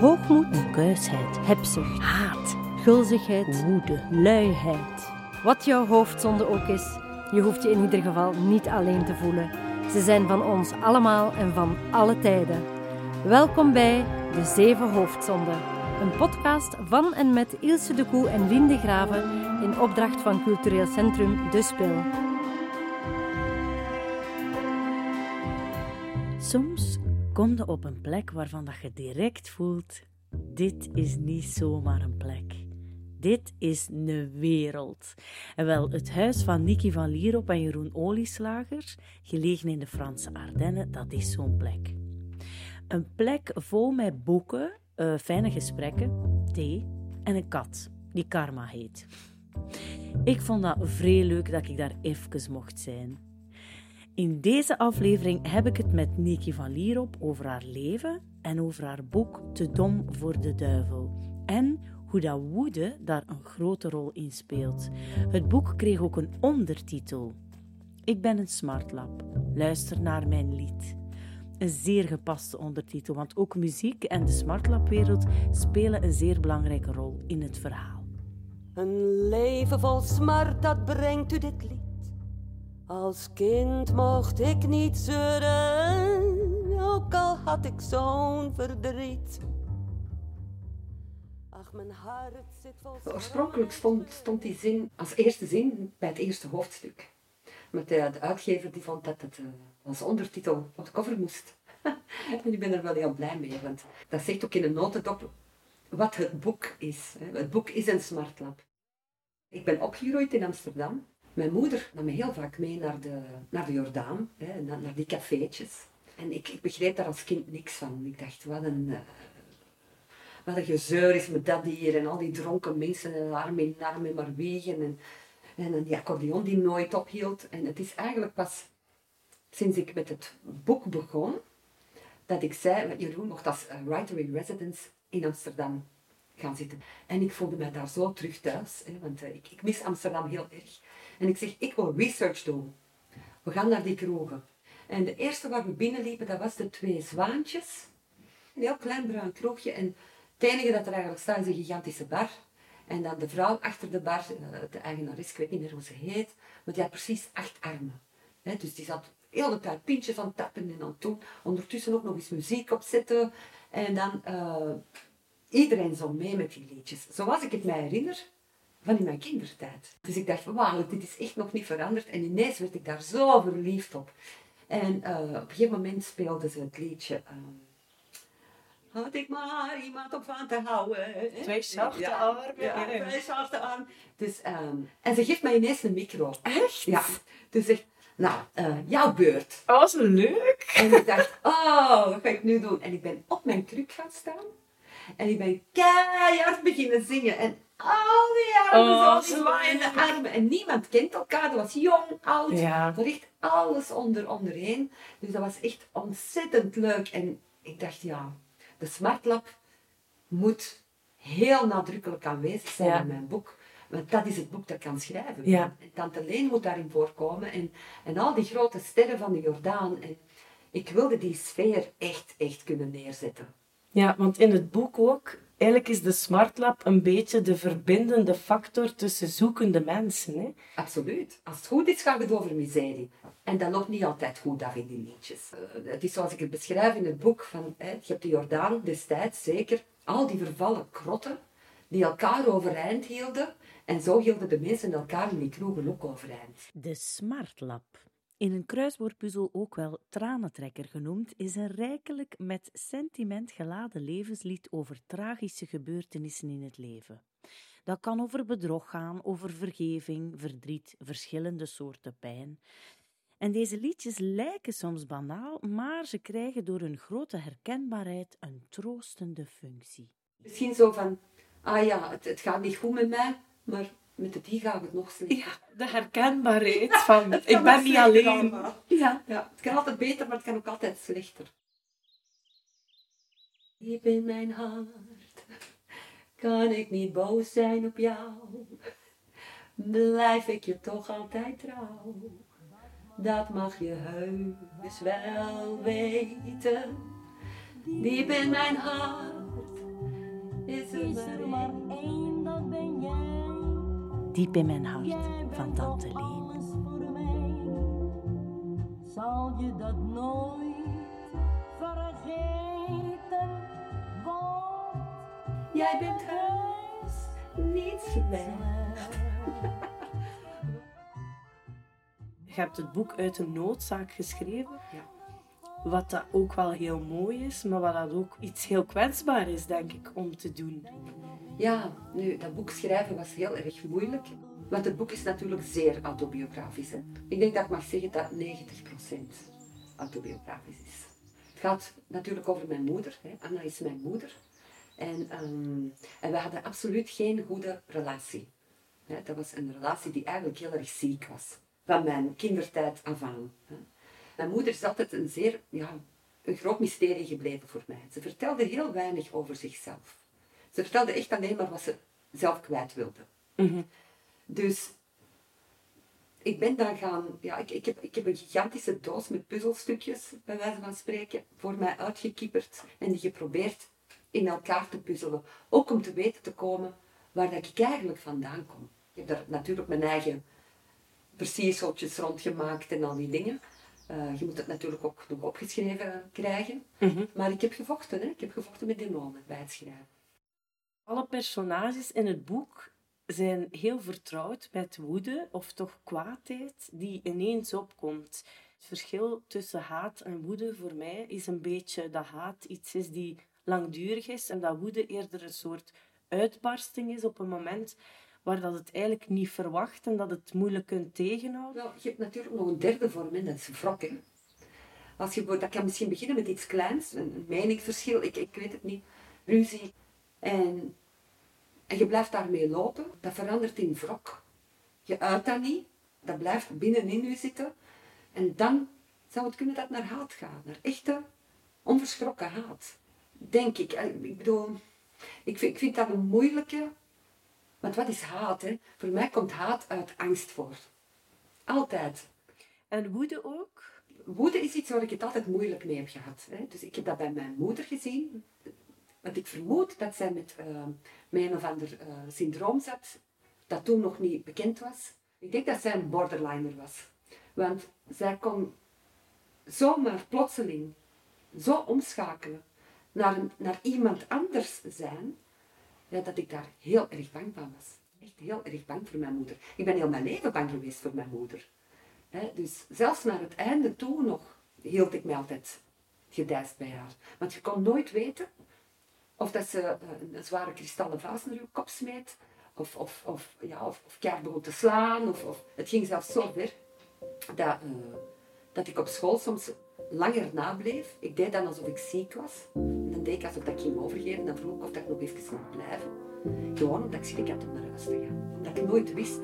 Hoogmoed kuisheid, hebzucht, haat, gulzigheid, woede, luiheid. Wat jouw hoofdzonde ook is, je hoeft je in ieder geval niet alleen te voelen. Ze zijn van ons allemaal en van alle tijden. Welkom bij De Zeven Hoofdzonden, een podcast van en met Ilse de Koe en Lien de Graven in opdracht van Cultureel Centrum De Spil. Soms kom je op een plek waarvan dat je direct voelt: dit is niet zomaar een plek. Dit is een wereld. En wel, het huis van Nicky van Lierop en Jeroen Olieslager, gelegen in de Franse Ardennen, dat is zo'n plek. Een plek vol met boeken, uh, fijne gesprekken, thee en een kat, die Karma heet. Ik vond dat vrij leuk dat ik daar even mocht zijn. In deze aflevering heb ik het met Niki van Lierop over haar leven en over haar boek Te dom voor de duivel. En hoe dat woede daar een grote rol in speelt. Het boek kreeg ook een ondertitel. Ik ben een smartlap. Luister naar mijn lied. Een zeer gepaste ondertitel, want ook muziek en de smartlapwereld spelen een zeer belangrijke rol in het verhaal. Een leven vol smart, dat brengt u dit lied. Als kind mocht ik niet zeuren, ook al had ik zo'n verdriet. Ach, mijn hart zit vol... Oorspronkelijk stond, stond die zin als eerste zin bij het eerste hoofdstuk. Maar de, de uitgever die vond dat het uh, als ondertitel op de cover moest. en ik ben er wel heel blij mee, want dat zegt ook in een notendop wat het boek is. Het boek is een smartlap. Ik ben opgegroeid in Amsterdam mijn moeder nam me heel vaak mee naar de, naar de Jordaan, hè, naar, naar, die cafeetjes. En ik, begreep daar als kind niks van. Ik dacht, wat een, uh, wat een gezeur is met dat hier. En al die dronken mensen en arm in arm maar wiegen. En, en, die accordeon die nooit ophield. En het is eigenlijk pas sinds ik met het boek begon, dat ik zei, Jeroen mocht als writer in residence in Amsterdam gaan zitten. En ik voelde mij daar zo terug thuis, hè, want uh, ik, ik mis Amsterdam heel erg. En ik zeg, ik wil research doen. We gaan naar die kroegen. En de eerste waar we binnenliepen, dat was de Twee Zwaantjes. Een heel klein bruin kroegje. En het enige dat er eigenlijk staat is een gigantische bar. En dan de vrouw achter de bar, eh, de eigenares, ik weet niet meer hoe ze heet, maar die had precies acht armen. dus die zat heel de tijd pintjes aan tappen en aan doen. Ondertussen ook nog eens muziek opzetten. En dan uh, iedereen zo mee met die liedjes. Zoals ik het mij herinner, van in mijn kindertijd. Dus ik dacht, wauw, dit is echt nog niet veranderd. En ineens werd ik daar zo verliefd op. En uh, op een gegeven moment speelde ze het liedje... Uh, had ik maar iemand op van te houden. Twee zachte armen. Ja, twee zachte armen. Dus, um, en ze geeft mij ineens een micro. Echt? Ja. Dus zegt, nou, uh, jouw beurt. Oh, wat leuk. En ik dacht, oh, wat ga ik nu doen? En ik ben op mijn kruk gaan staan. En ik ben keihard beginnen zingen. En al die armen, oh, zo die zwaaiende armen. En niemand kent elkaar. Dat was jong, oud. Ja. Er ligt alles onder, onderheen. Dus dat was echt ontzettend leuk. En ik dacht, ja, de Smartlab moet heel nadrukkelijk aanwezig zijn ja. in mijn boek. Want dat is het boek dat ik kan schrijven. Ja. En Tante Leen moet daarin voorkomen. En, en al die grote sterren van de Jordaan. En ik wilde die sfeer echt, echt kunnen neerzetten. Ja, want in het boek ook, eigenlijk is de Smartlab een beetje de verbindende factor tussen zoekende mensen. Hè? Absoluut. Als het goed is, gaat het over miserie. En dan nog niet altijd goed af in die liedjes. Uh, het is zoals ik het beschrijf in het boek, van, hè, je hebt de Jordaan destijds zeker, al die vervallen krotten die elkaar overeind hielden. En zo hielden de mensen elkaar in die kroegen ook overeind. De Smartlab. In een kruiswoordpuzzel ook wel tranentrekker genoemd, is een rijkelijk met sentiment geladen levenslied over tragische gebeurtenissen in het leven. Dat kan over bedrog gaan, over vergeving, verdriet, verschillende soorten pijn. En deze liedjes lijken soms banaal, maar ze krijgen door hun grote herkenbaarheid een troostende functie. Misschien zo van, ah ja, het, het gaat niet goed met mij, maar met de die gaat het nog slechter. Ja, de herkenbaarheid van ik ben niet alleen. Ja. ja, het kan altijd beter, maar het kan ook altijd slechter. Diep in mijn hart kan ik niet boos zijn op jou. Blijf ik je toch altijd trouw. Dat mag je heus wel weten. Diep in mijn hart is er maar één. Diep in mijn hart van Tante Leen. Zal je dat nooit vergeten? Want Jij bent huis, niets weg. Je hebt het boek uit een noodzaak geschreven. Ja. Wat dat ook wel heel mooi is, maar wat dat ook iets heel kwetsbaar is, denk ik, om te doen. Ja, nu, dat boek schrijven was heel erg moeilijk. Want het boek is natuurlijk zeer autobiografisch. Ik denk dat ik mag zeggen dat 90% autobiografisch is. Het gaat natuurlijk over mijn moeder. Hè. Anna is mijn moeder. En, ehm, en we hadden absoluut geen goede relatie. Dat was een relatie die eigenlijk heel erg ziek was. Van mijn kindertijd af aan. Hè. Mijn moeder is altijd een zeer, ja, een groot mysterie gebleven voor mij. Ze vertelde heel weinig over zichzelf. Ze vertelde echt alleen maar wat ze zelf kwijt wilde. Dus ik ben dan gaan, ja, ik, ik, heb, ik heb een gigantische doos met puzzelstukjes, bij wijze van spreken, voor mij uitgekieperd en die geprobeerd in elkaar te puzzelen. Ook om te weten te komen waar dat ik eigenlijk vandaan kom. Ik heb daar natuurlijk mijn eigen versierseltjes rondgemaakt en al die dingen. Eh, je moet het natuurlijk ook nog opgeschreven krijgen. Maar ik heb gevochten, hè? ik heb gevochten met demonen bij het schrijven. Alle personages in het boek zijn heel vertrouwd met woede of toch kwaadheid die ineens opkomt. Het verschil tussen haat en woede voor mij is een beetje dat haat iets is die langdurig is en dat woede eerder een soort uitbarsting is op een moment waar dat het eigenlijk niet verwacht en dat het moeilijk kunt tegenhouden. Wel, je hebt natuurlijk nog een derde vorm en dat is wrok. Als je, dat kan misschien beginnen met iets kleins, een meningsverschil, ik, ik weet het niet, ruzie. En, en je blijft daarmee lopen, dat verandert in wrok. Je uit dat niet, dat blijft binnenin je zitten. En dan zou het kunnen dat naar haat gaat, naar echte, onverschrokken haat. Denk ik. Eh, Ik bedoel, ik vind, ik vind dat een moeilijke, want wat is haat? Hè? Voor mij komt haat uit angst voort. Altijd. En woede ook? Woede is iets waar ik het altijd moeilijk mee heb gehad. Hè. Dus ik heb dat bij mijn moeder gezien. Want ik vermoed dat zij met, eh, een of ander eh, syndroom zat, dat toen nog niet bekend was. Ik denk dat zij een borderliner was. Want zij kon zomaar plotseling zo omschakelen naar, naar iemand anders zijn, ja, dat ik daar heel erg bang van was. Echt heel erg bang voor mijn moeder. Ik ben heel mijn leven bang geweest voor mijn moeder. Dus zelfs naar het einde toe nog hield ik mij altijd gedijst bij haar. Want je kon nooit weten of dat ze eh, een, zware kristallen vaas naar je kop smeet, of, of, of, ja, of, of begon te slaan. Of, of, het ging zelfs zo ver dat, eh, dat ik op school soms langer nableef. Ik deed dan alsof ik ziek was. En dan deed ik alsof ik ging overgeven. Dan vroeg ik of dat ik nog even mocht blijven. Gewoon omdat ik schrik had om naar huis te gaan. Omdat ik nooit wist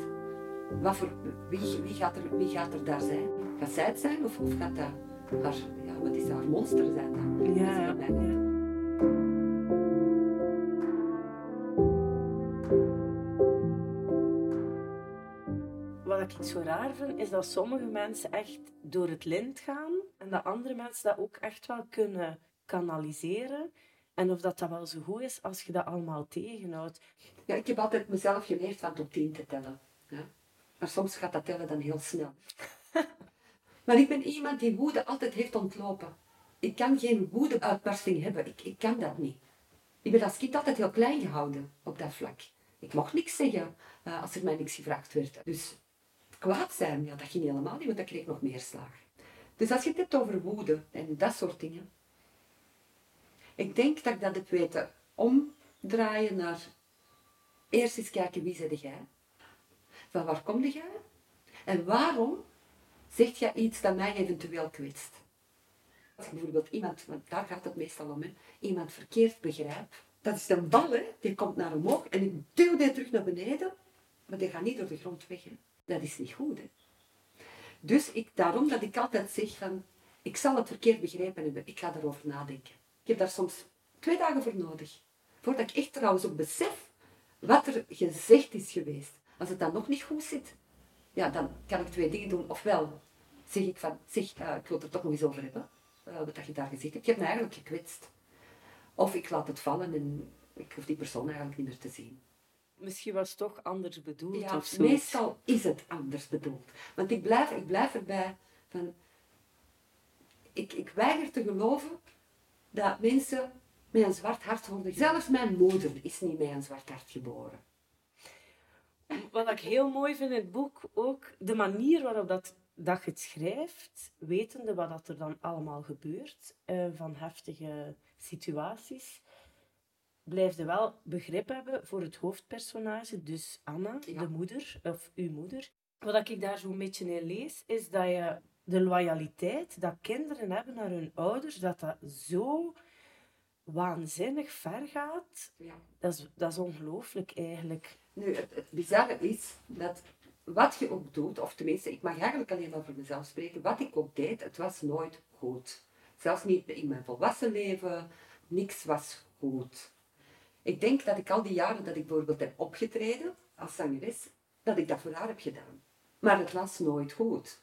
wat voor, wie, wie, gaat er, wie gaat er daar zijn? Gaat zij het zijn of, of gaat dat haar, ja, wat is dat, haar monster zijn dan? Ja, Ik zo raar vind, is dat sommige mensen echt door het lint gaan en dat andere mensen dat ook echt wel kunnen kanaliseren. En of dat, dat wel zo goed is als je dat allemaal tegenhoudt. Ja, ik heb altijd mezelf geleerd van tot tien te tellen. Ja? Maar soms gaat dat tellen dan heel snel. maar ik ben iemand die woede altijd heeft ontlopen. Ik kan geen woedeuitbarsting hebben. Ik, ik kan dat niet. Ik ben als kind altijd heel klein gehouden op dat vlak. Ik mocht niks zeggen eh, als er mij niks gevraagd werd. Dus kwaad zijn, ja, dat ging helemaal niet, want dat kreeg nog meer slaag. Dus als je het hebt over woede en dat soort dingen. Ik denk dat ik dat heb weten omdraaien naar eerst eens kijken wie zeg jij? Van waar kom jij? En waarom zegt jij iets dat mij eventueel kwetst? Als bijvoorbeeld iemand, want daar gaat het meestal om, hè, iemand verkeerd begrijp, dat is een bal, die komt naar omhoog en ik duw die terug naar beneden, maar die gaat niet door de grond weg. Dat is niet goed. Dus ik, daarom dat ik altijd zeg van, ik zal het verkeerd begrepen hebben, ik ga daarover nadenken. Ik heb daar soms twee dagen voor nodig, voordat ik echt trouwens ook besef wat er gezegd is geweest. Als het dan nog niet goed zit, ja, dan kan ik twee dingen doen. Ofwel zeg ik van, zeg, eh, ik wil het er toch nog eens over hebben, eh, wat je daar gezegd hebt. Je hebt me eigenlijk gekwetst. Of ik laat het vallen en ik hoef die persoon eigenlijk niet meer te zien. Misschien was het toch anders bedoeld Ja, of zo. meestal is het anders bedoeld. Want ik blijf, ik blijf erbij van... Ik, ik weiger te geloven dat mensen met een zwart hart worden. Zelfs mijn moeder is niet met een zwart hart geboren. Wat ik heel mooi vind in het boek, ook de manier waarop dat, dat je het schrijft, wetende wat dat er dan allemaal gebeurt, eh, van heftige situaties, blijf je wel begrip hebben voor het hoofdpersonage, dus Anna, Ja. de moeder, of uw moeder. Wat ik daar zo'n beetje in lees, is dat je de loyaliteit dat kinderen hebben naar hun ouders, dat dat zo waanzinnig ver gaat. Ja. Dat is, dat is ongelooflijk eigenlijk. Nu, het, het bizarre is dat wat je ook doet, of tenminste, ik mag eigenlijk alleen maar voor mezelf spreken, wat ik ook deed, het was nooit goed. Zelfs niet in mijn volwassen leven, niks was goed. Ik denk dat ik al die jaren dat ik bijvoorbeeld heb opgetreden als zangeres, dat ik dat voor haar heb gedaan. Maar het was nooit goed.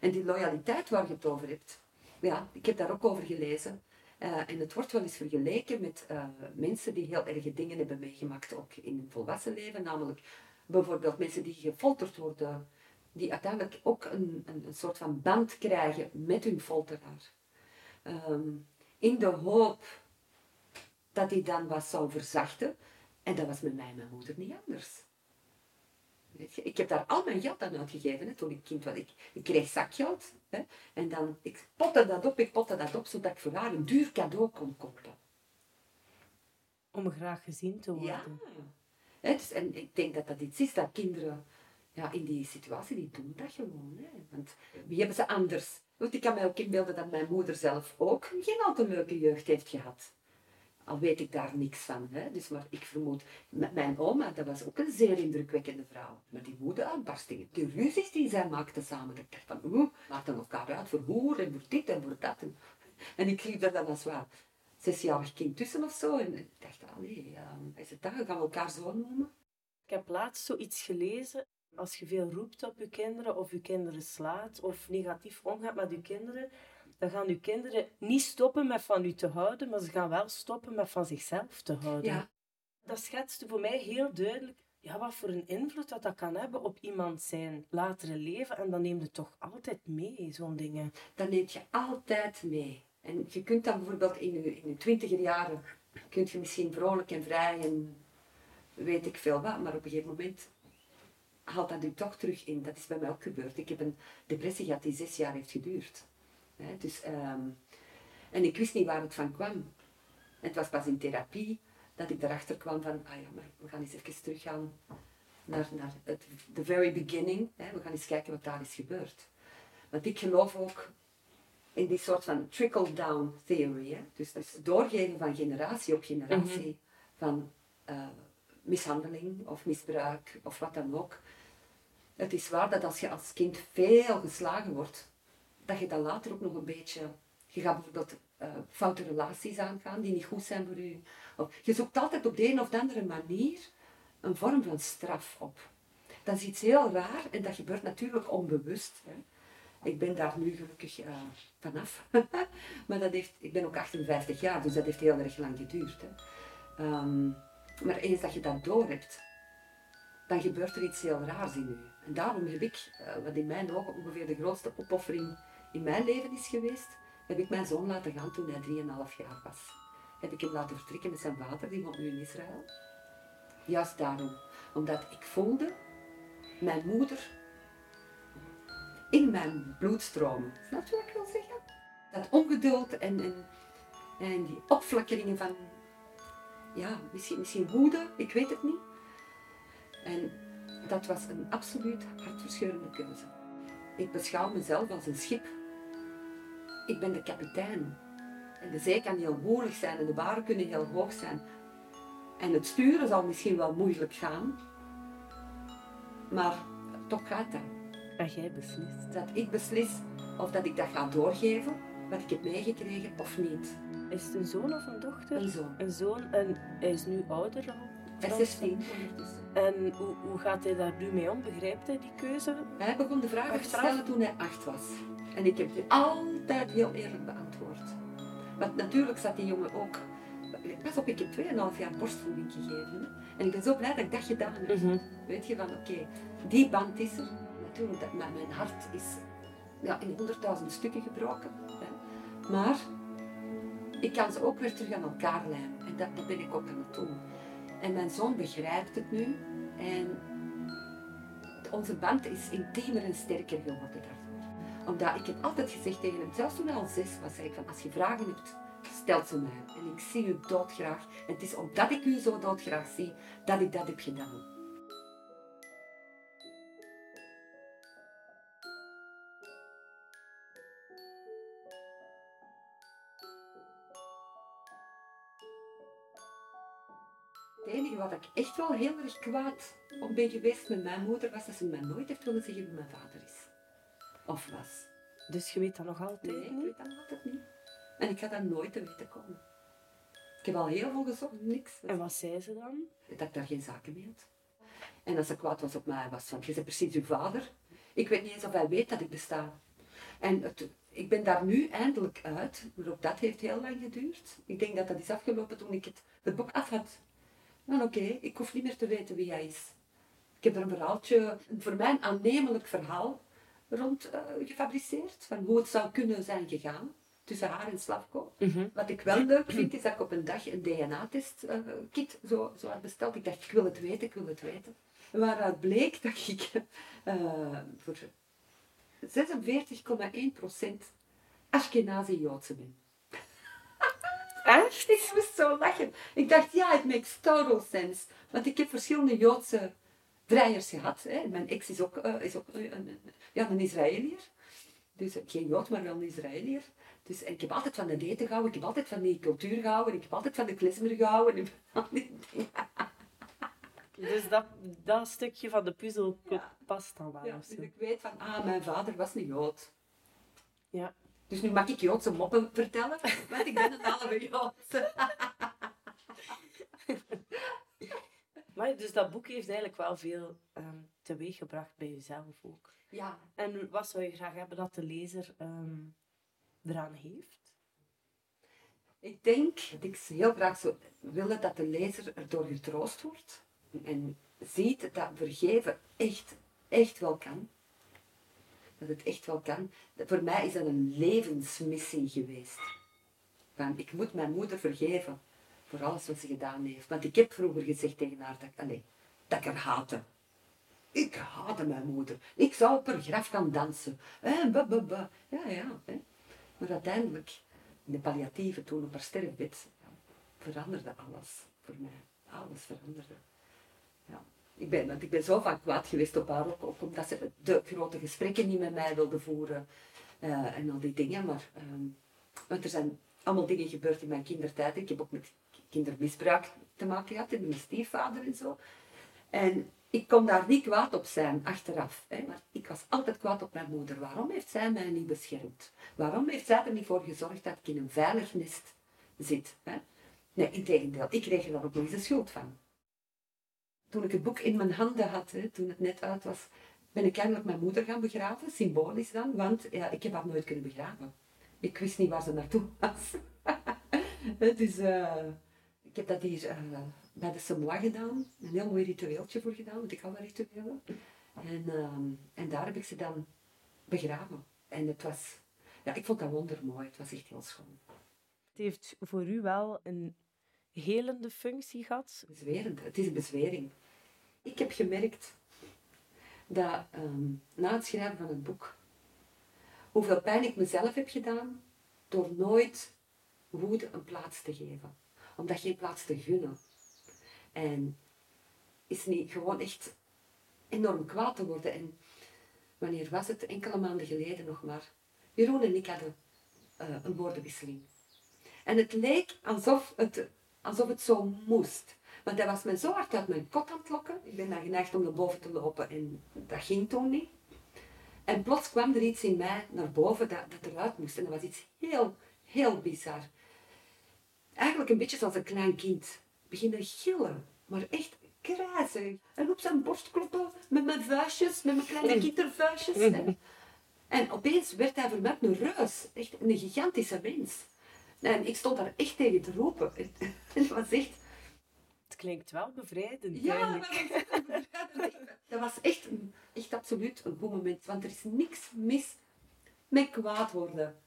En die loyaliteit waar je het over hebt, ja, ik heb daar ook over gelezen. Eh, en het wordt wel eens vergeleken met eh, mensen die heel erge dingen hebben meegemaakt, ook in hun volwassen leven. Namelijk bijvoorbeeld mensen die gefolterd worden, die uiteindelijk ook een, een, een soort van band krijgen met hun folteraar. Ehm, in de hoop dat hij dan wat zou verzachten. En dat was met mij en mijn moeder niet anders. Weet je, ik heb daar al mijn geld aan uitgegeven hè, toen ik kind was. Ik, ik kreeg zakgeld. Hè, en dan, ik potte dat op, ik potte dat op, zodat ik voor haar een duur cadeau kon kopen. Om graag gezien te worden. Ja. Hè, dus, en ik denk dat dat iets is dat kinderen ja, in die situatie, die doen dat gewoon. Hè. Want wie hebben ze anders? Want ik kan mij ook inbeelden dat mijn moeder zelf ook geen al te leuke jeugd heeft gehad. Al weet ik daar niks van. Hè. Dus, maar ik vermoed, mijn oma, dat was ook een zeer indrukwekkende vrouw. Met die woede-uitbarstingen, die ruzies die zij maakten samen. Ik dacht van, oeh, maakten elkaar uit voor hoer en voor dit en voor dat. En, ik liep daar dan als wel zesjarig kind tussen of zo. En ik dacht, allee, uh, is het dat? Gaan we elkaar zo noemen? Ik heb laatst zoiets gelezen. Als je veel roept op je kinderen, of je kinderen slaat, of negatief omgaat met je kinderen, dan gaan je kinderen niet stoppen met van u te houden, maar ze gaan wel stoppen met van zichzelf te houden. Ja. Dat schetste voor mij heel duidelijk ja, wat voor een invloed dat, dat kan hebben op iemand zijn latere leven. En dan neem je toch altijd mee, zo'n dingen. Dat neemt je altijd mee. En je kunt dan bijvoorbeeld in je, in je twintiger jaren, kunt je misschien vrolijk en vrij en weet ik veel wat, maar op een gegeven moment haalt dat u toch terug in. Dat is bij mij ook gebeurd. Ik heb een depressie gehad die zes jaar heeft geduurd. Hè, dus, en ik wist niet waar het van kwam. Het was pas in therapie dat ik erachter kwam van, ah ja, maar we gaan eens even teruggaan naar, naar het the very beginning. Hè. We gaan eens kijken wat daar is gebeurd. Want ik geloof ook in die soort van trickle-down theory. Hè. Dus, doorgeven van generatie op generatie van eh, mishandeling of misbruik of wat dan ook. Het is waar dat als je als kind veel geslagen wordt, dat je dan later ook nog een beetje... Je gaat bijvoorbeeld eh, foute relaties aangaan die niet goed zijn voor je. Je zoekt altijd op de een of de andere manier een vorm van straf op. Dat is iets heel raar en dat gebeurt natuurlijk onbewust. Hè. Ik ben daar nu gelukkig eh, vanaf. maar dat heeft, ik ben ook 58 jaar, dus dat heeft heel erg lang geduurd. Hè. Ehm, maar eens dat je dat door hebt, dan gebeurt er iets heel raars in je. En daarom heb ik, eh, wat in mijn ogen ongeveer de grootste opoffering in mijn leven is geweest, heb ik mijn zoon laten gaan toen hij 3,5 jaar was. Heb ik hem laten vertrekken met zijn vader, die woont nu in Israël. Juist daarom. Omdat ik voelde, mijn moeder in mijn bloedstromen. Snap je wat ik wil zeggen? Dat ongeduld en, en, en die opflakkeringen van, ja, misschien, misschien woede, ik weet het niet. En dat was een absoluut hartverscheurende keuze. Ik beschouw mezelf als een schip. Ik ben de kapitein. En de zee kan heel woelig zijn en de baren kunnen heel hoog zijn. En het sturen zal misschien wel moeilijk gaan. Maar toch gaat dat. En jij beslist. Dat ik beslis of dat ik dat ga doorgeven, wat ik heb meegekregen, of niet. Is het een zoon of een dochter? Een zoon. Een zoon en hij is nu ouder al. Hij is Frans? 16 ondertussen. En hoe, hoe gaat hij daar nu mee om? Begrijpt hij die keuze? Hij begon de vragen te stellen toen hij acht was. En ik heb die altijd heel eerlijk beantwoord. Want natuurlijk zat die jongen ook pas op, ik heb 2,5 jaar borstvoeding gegeven. Hè. En ik ben zo blij dat ik dat gedaan heb. Mhm. Weet je, van oké, die band is er. Natuurlijk, dat, mijn mijn hart is ja, in honderdduizend stukken gebroken. Hè. Maar ik kan ze ook weer terug aan elkaar lijmen. En dat, dat ben ik ook aan het doen. En mijn zoon begrijpt het nu. En onze band is intiemer en sterker geworden daardoor. Omdat ik heb altijd gezegd tegen hem, zelfs toen hij al zes was, zei ik van, als je vragen hebt, stel ze mij. En ik zie u doodgraag. En het is omdat ik u zo doodgraag zie, dat ik dat heb gedaan. Het enige wat ik echt wel heel erg kwaad om ben geweest met mijn moeder, was dat ze mij nooit heeft willen zeggen wie mijn vader is. Of was. Dus je weet dat nog altijd Nee, ik weet dat nog altijd niet. En ik ga dat nooit te weten komen. Ik heb al heel veel gezocht, niks. En wat zei ze dan? Dat ik daar geen zaken mee had. En als ze kwaad was op mij, was van, je bent precies uw vader. Ik weet niet eens of hij weet dat ik besta. En het, ik ben daar nu eindelijk uit, maar ook dat heeft heel lang geduurd. Ik denk dat dat is afgelopen toen ik het, het boek af had. Oké, ik hoef niet meer te weten wie hij is. Ik heb er een verhaaltje, voor mij een aannemelijk verhaal rond eh, gefabriceerd. Van hoe het zou kunnen zijn gegaan tussen haar en Slavko. Mhm. Wat ik wel leuk vind, is dat ik op een dag een DNA-test eh, kit zo, zo had besteld. Ik dacht, ik wil het weten, ik wil het weten. Waaruit bleek dat ik eh voor 46,1% Ashkenazi-Joodse ben. Echt? Ik moest zo lachen. Ik dacht, ja, het makes total sense. Want ik heb verschillende Joodse vrijers gehad. Hè. Mijn ex is ook, eh, is ook een, een- ja, een Israëliër. Dus eh, geen Jood, maar wel een Israëliër. Dus, en ik heb altijd van de eten gehouden, ik heb altijd van die cultuur gehouden, ik heb altijd van de klezmer gehouden. Dus dat, dat stukje van de puzzel Ja. past dan wel. Ja, dus ik weet van, ah, mijn vader was een Jood. Ja. Dus nu mag ik Joodse moppen vertellen, want ik ben een halve Jood. Maar dus dat boek heeft eigenlijk wel veel ehm teweeggebracht bij jezelf ook. Ja, En wat zou je graag hebben dat de lezer ehm, eraan heeft? Ik denk dat ik heel graag zou willen dat de lezer erdoor getroost wordt en ziet dat vergeven echt, echt wel kan. Dat het echt wel kan. Voor mij is dat een levensmissie geweest. Van, ik moet mijn moeder vergeven voor alles wat ze gedaan heeft. Want ik heb vroeger gezegd tegen haar dat, allee, dat ik haar haatte. Ik haatte mijn moeder. Ik zou op haar graf gaan dansen. Eh. Ja, ja. Hè. Maar uiteindelijk, in de palliatieve toen op haar sterfbed, veranderde alles voor mij. Alles veranderde. Ja. Ik, ben, want ik ben zo vaak kwaad geweest op haar, ook, ook omdat ze de grote gesprekken niet met mij wilde voeren. eh, en al die dingen. Maar, ehm, want er zijn allemaal dingen gebeurd in mijn kindertijd. Ik heb ook met kindermisbruik te maken gehad, met mijn stiefvader en zo. En ik kon daar niet kwaad op zijn achteraf. Hè, maar ik was altijd kwaad op mijn moeder. Waarom heeft zij mij niet beschermd? Waarom heeft zij er niet voor gezorgd dat ik in een veilig nest zit? Hè? Nee, integendeel. Ik kreeg er ook nog eens de schuld van. Toen ik het boek in mijn handen had, toen het net uit was, ben ik eindelijk mijn moeder gaan begraven. Symbolisch dan, want ja, ik heb haar nooit kunnen begraven. Ik wist niet waar ze naartoe was. dus eh, ik heb dat hier eh, bij de Samoa gedaan. Een heel mooi ritueeltje voor gedaan, want ik hou van rituelen. En, ehm, en daar heb ik ze dan begraven. En het was, ja, ik vond dat wondermooi. Het was echt heel schoon. Het heeft voor u wel een helende functie gehad. Bezwerend. Het is een bezwering. Ik heb gemerkt dat ehm, na het schrijven van het boek, hoeveel pijn ik mezelf heb gedaan door nooit woede een plaats te geven. Om dat geen plaats te gunnen. En is niet gewoon echt enorm kwaad te worden. En wanneer was het? Enkele maanden geleden nog maar. Jeroen en ik hadden eh, een woordenwisseling. En het leek alsof het, alsof het zo moest. Want hij was me zo hard uit mijn kot aan het lokken. Ik ben dan geneigd om naar boven te lopen en dat ging toen niet. En plots kwam er iets in mij naar boven dat, dat eruit moest. En dat was iets heel, heel bizar. Eigenlijk een beetje zoals een klein kind. Beginnen gillen, maar echt krijzen. En op zijn borst kloppen met mijn vuistjes, met mijn kleine kindervuistjes. En, en opeens werd hij voor mij een reus. Echt een gigantische mens. En ik stond daar echt tegen te roepen. En dat was echt... Het klinkt wel bevrijdend Ja, dat was, dat was echt, echt absoluut een goed moment. Want er is niks mis met kwaad worden.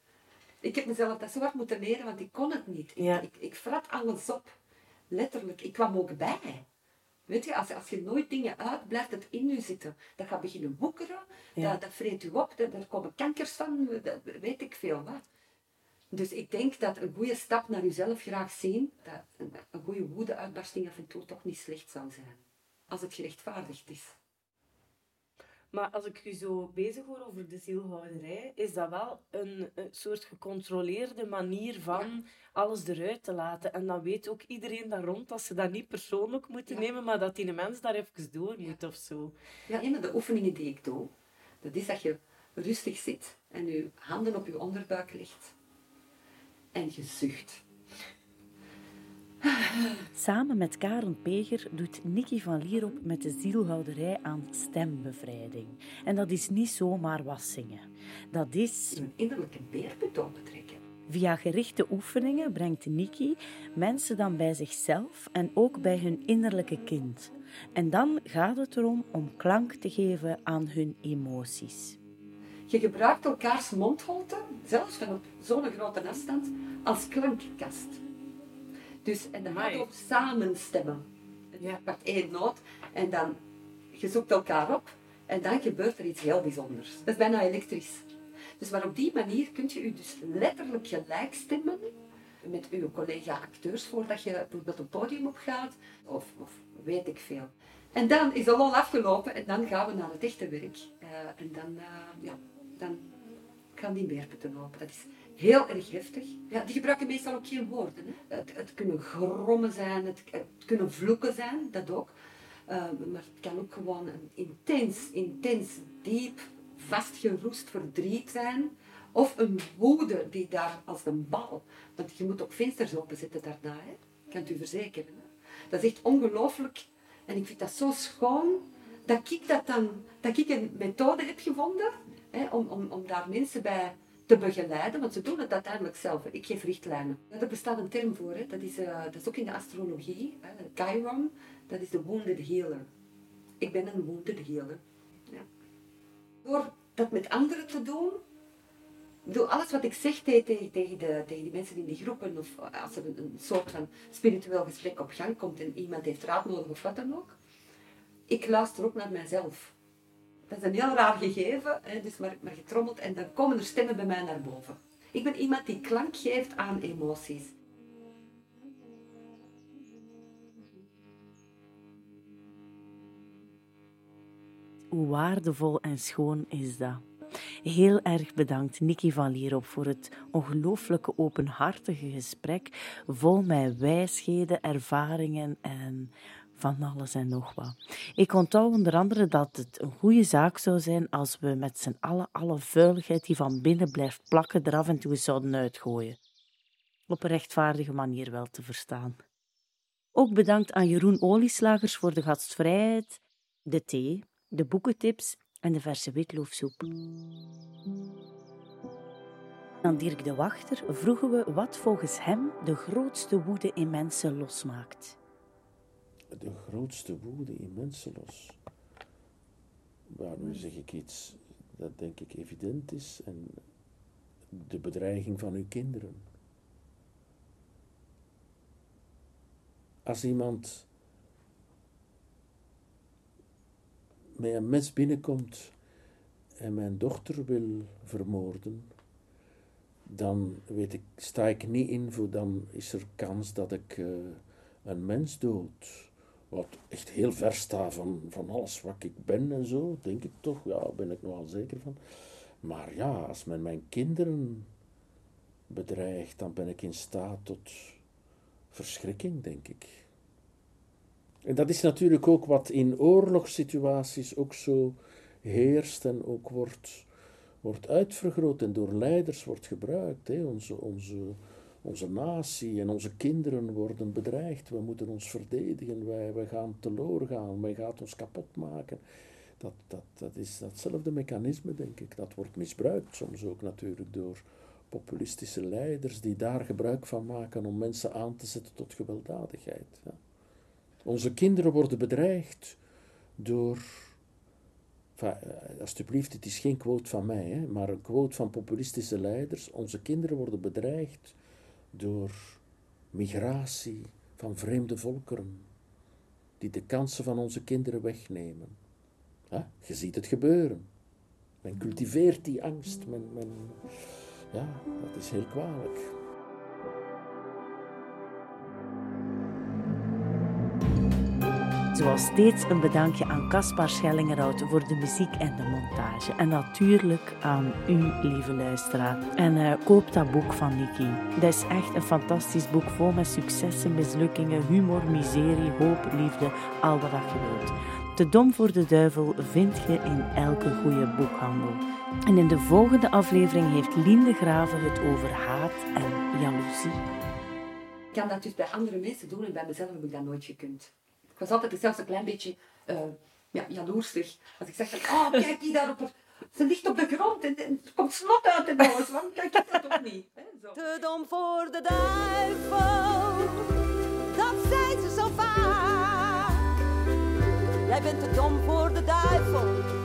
Ik heb mezelf dat zo hard moeten leren, want ik kon het niet. Ik, Ja. ik, ik frat alles op. Letterlijk. Ik kwam ook bij. Weet je, als, als je nooit dingen uit, blijft het in je zitten. Dat gaat beginnen woekeren, Ja. dat, dat vreet u op, dat, daar komen kankers van, dat weet ik veel wat. Dus ik denk dat een goede stap naar jezelf graag zien, dat een, een goede woede-uitbarsting af en toe toch niet slecht zou zijn. Als het gerechtvaardigd is. Maar als ik u zo bezig hoor over de zielhouderij, is dat wel een, een soort gecontroleerde manier van alles eruit te laten. En dan weet ook iedereen daar rond dat ze dat niet persoonlijk moeten Ja. nemen, maar dat die mens daar even door moet of zo. Ja, een van de oefeningen die ik doe, dat is dat je rustig zit en je handen op je onderbuik legt. En je zucht. Samen met Karen Peger doet Nicky van Lierop met de zielhouderij aan stembevrijding. En dat is niet zomaar wat zingen. Dat is Een innerlijke beerput opentrekken. Via gerichte oefeningen brengt Niki mensen dan bij zichzelf en ook bij hun innerlijke kind. En dan gaat het erom om klank te geven aan hun emoties. Je gebruikt elkaars mondholte, zelfs van op zo'n grote afstand, als klankkast. Dus, en dan gaat het Amai. om samenstemmen. Ja. Je pakt één noot en dan je zoekt elkaar op en dan gebeurt er iets heel bijzonders. Dat is bijna elektrisch. Dus maar op die manier kun je je dus letterlijk gelijk stemmen met uw collega-acteurs voordat je bijvoorbeeld een podium op gaat, of, of weet ik veel. En dan is de lol afgelopen en dan gaan we naar het echte werk. Eh, en dan, eh, ja, dan gaan die beerputten open. Dat is heel erg heftig. Ja, die gebruiken meestal ook geen woorden. Hè. Het, het kunnen grommen zijn, het, kunnen vloeken zijn, dat ook. Eh, maar het kan ook gewoon een intens, intens, diep, vastgeroest verdriet zijn. Of een woede die daar als een bal. Want je moet ook vensters openzetten daarna, hè. Kan u verzekeren. Hè. Dat is echt ongelooflijk. En ik vind dat zo schoon dat ik, dat dan, dat ik een methode heb gevonden hè, om, om, om daar mensen bij te begeleiden, want ze doen het uiteindelijk zelf. Ik geef richtlijnen. Ja, er bestaat een term voor, hè. Dat, is, eh, dat is ook in de astrologie. Hè. Chiron, dat is de wounded healer. Ik ben een wounded healer. Ja. Door dat met anderen te doen, door alles wat ik zeg tegen, tegen, tegen, de, tegen die mensen in die groepen, of als er een, een soort van spiritueel gesprek op gang komt en iemand heeft raad nodig of wat dan ook, ik luister ook naar mijzelf. Dat is een heel raar gegeven, hè, dus maar, maar getrommeld en dan komen er stemmen bij mij naar boven. Ik ben iemand die klank geeft aan emoties. Hoe waardevol en schoon is dat? Heel erg bedankt, Nicky van Lierop, voor het ongelooflijke openhartige gesprek, vol met wijsheden, ervaringen en van alles en nog wat. Ik onthoud onder andere dat het een goede zaak zou zijn als we met z'n allen alle vuiligheid die van binnen blijft plakken er af en toe zouden uitgooien. Op een rechtvaardige manier wel te verstaan. Ook bedankt aan Jeroen Olieslagers voor de gastvrijheid, de thee, de boekentips en de verse witloofsoep. Aan Dirk de Wachter vroegen we wat volgens hem de grootste woede in mensen losmaakt. De grootste woede in mensen los. Maar nu zeg ik iets dat denk ik evident is. En de bedreiging van uw kinderen. Als iemand met een mes binnenkomt en mijn dochter wil vermoorden, dan weet ik, sta ik niet in voor, dan is er kans dat ik eh, een mens dood. Wat echt heel ver staat van, van alles wat ik ben en zo, denk ik toch. Ja, daar ben ik nogal zeker van. Maar ja, als men mijn kinderen bedreigt, dan ben ik in staat tot verschrikking, denk ik. En dat is natuurlijk ook wat in oorlogssituaties ook zo heerst en ook wordt, wordt uitvergroot en door leiders wordt gebruikt. Hè. Onze, onze, onze natie en onze kinderen worden bedreigd. We moeten ons verdedigen. Wij, wij gaan teloor gaan. Wij gaan ons kapot maken. Dat, dat, dat is datzelfde mechanisme, denk ik. Dat wordt misbruikt soms ook natuurlijk door populistische leiders die daar gebruik van maken om mensen aan te zetten tot gewelddadigheid. Ja. Onze kinderen worden bedreigd door. Eh, alsjeblieft, het is geen quote van mij, hè, maar een quote van populistische leiders. Onze kinderen worden bedreigd door migratie van vreemde volkeren, die de kansen van onze kinderen wegnemen. Ja, je ziet het gebeuren. Men cultiveert die angst. Men, men, ja, dat is heel kwalijk. Zoals steeds een bedankje aan Caspar Schellingerhout voor de muziek en de montage. En natuurlijk aan u, lieve luisteraar. En uh, koop dat boek van Nikki. Dat is echt een fantastisch boek vol met successen, mislukkingen, humor, miserie, hoop, liefde, al wat je wilt. Te dom voor de duivel vind je in elke goede boekhandel. En in de volgende aflevering heeft Lien de Graven het over haat en jaloezie. Ik kan dat dus bij andere mensen doen en bij mezelf heb ik dat nooit gekund. Ik was altijd zelfs een klein beetje uh, ja, jaloersig. Als ik zeg, oh kijk die daar op haar... Ze ligt op de grond en, en er komt snot uit de neus. Waarom kijk ik dat toch niet? Zo. Te dom voor de duivel, dat zei ze zo vaak. Jij bent te dom voor de duivel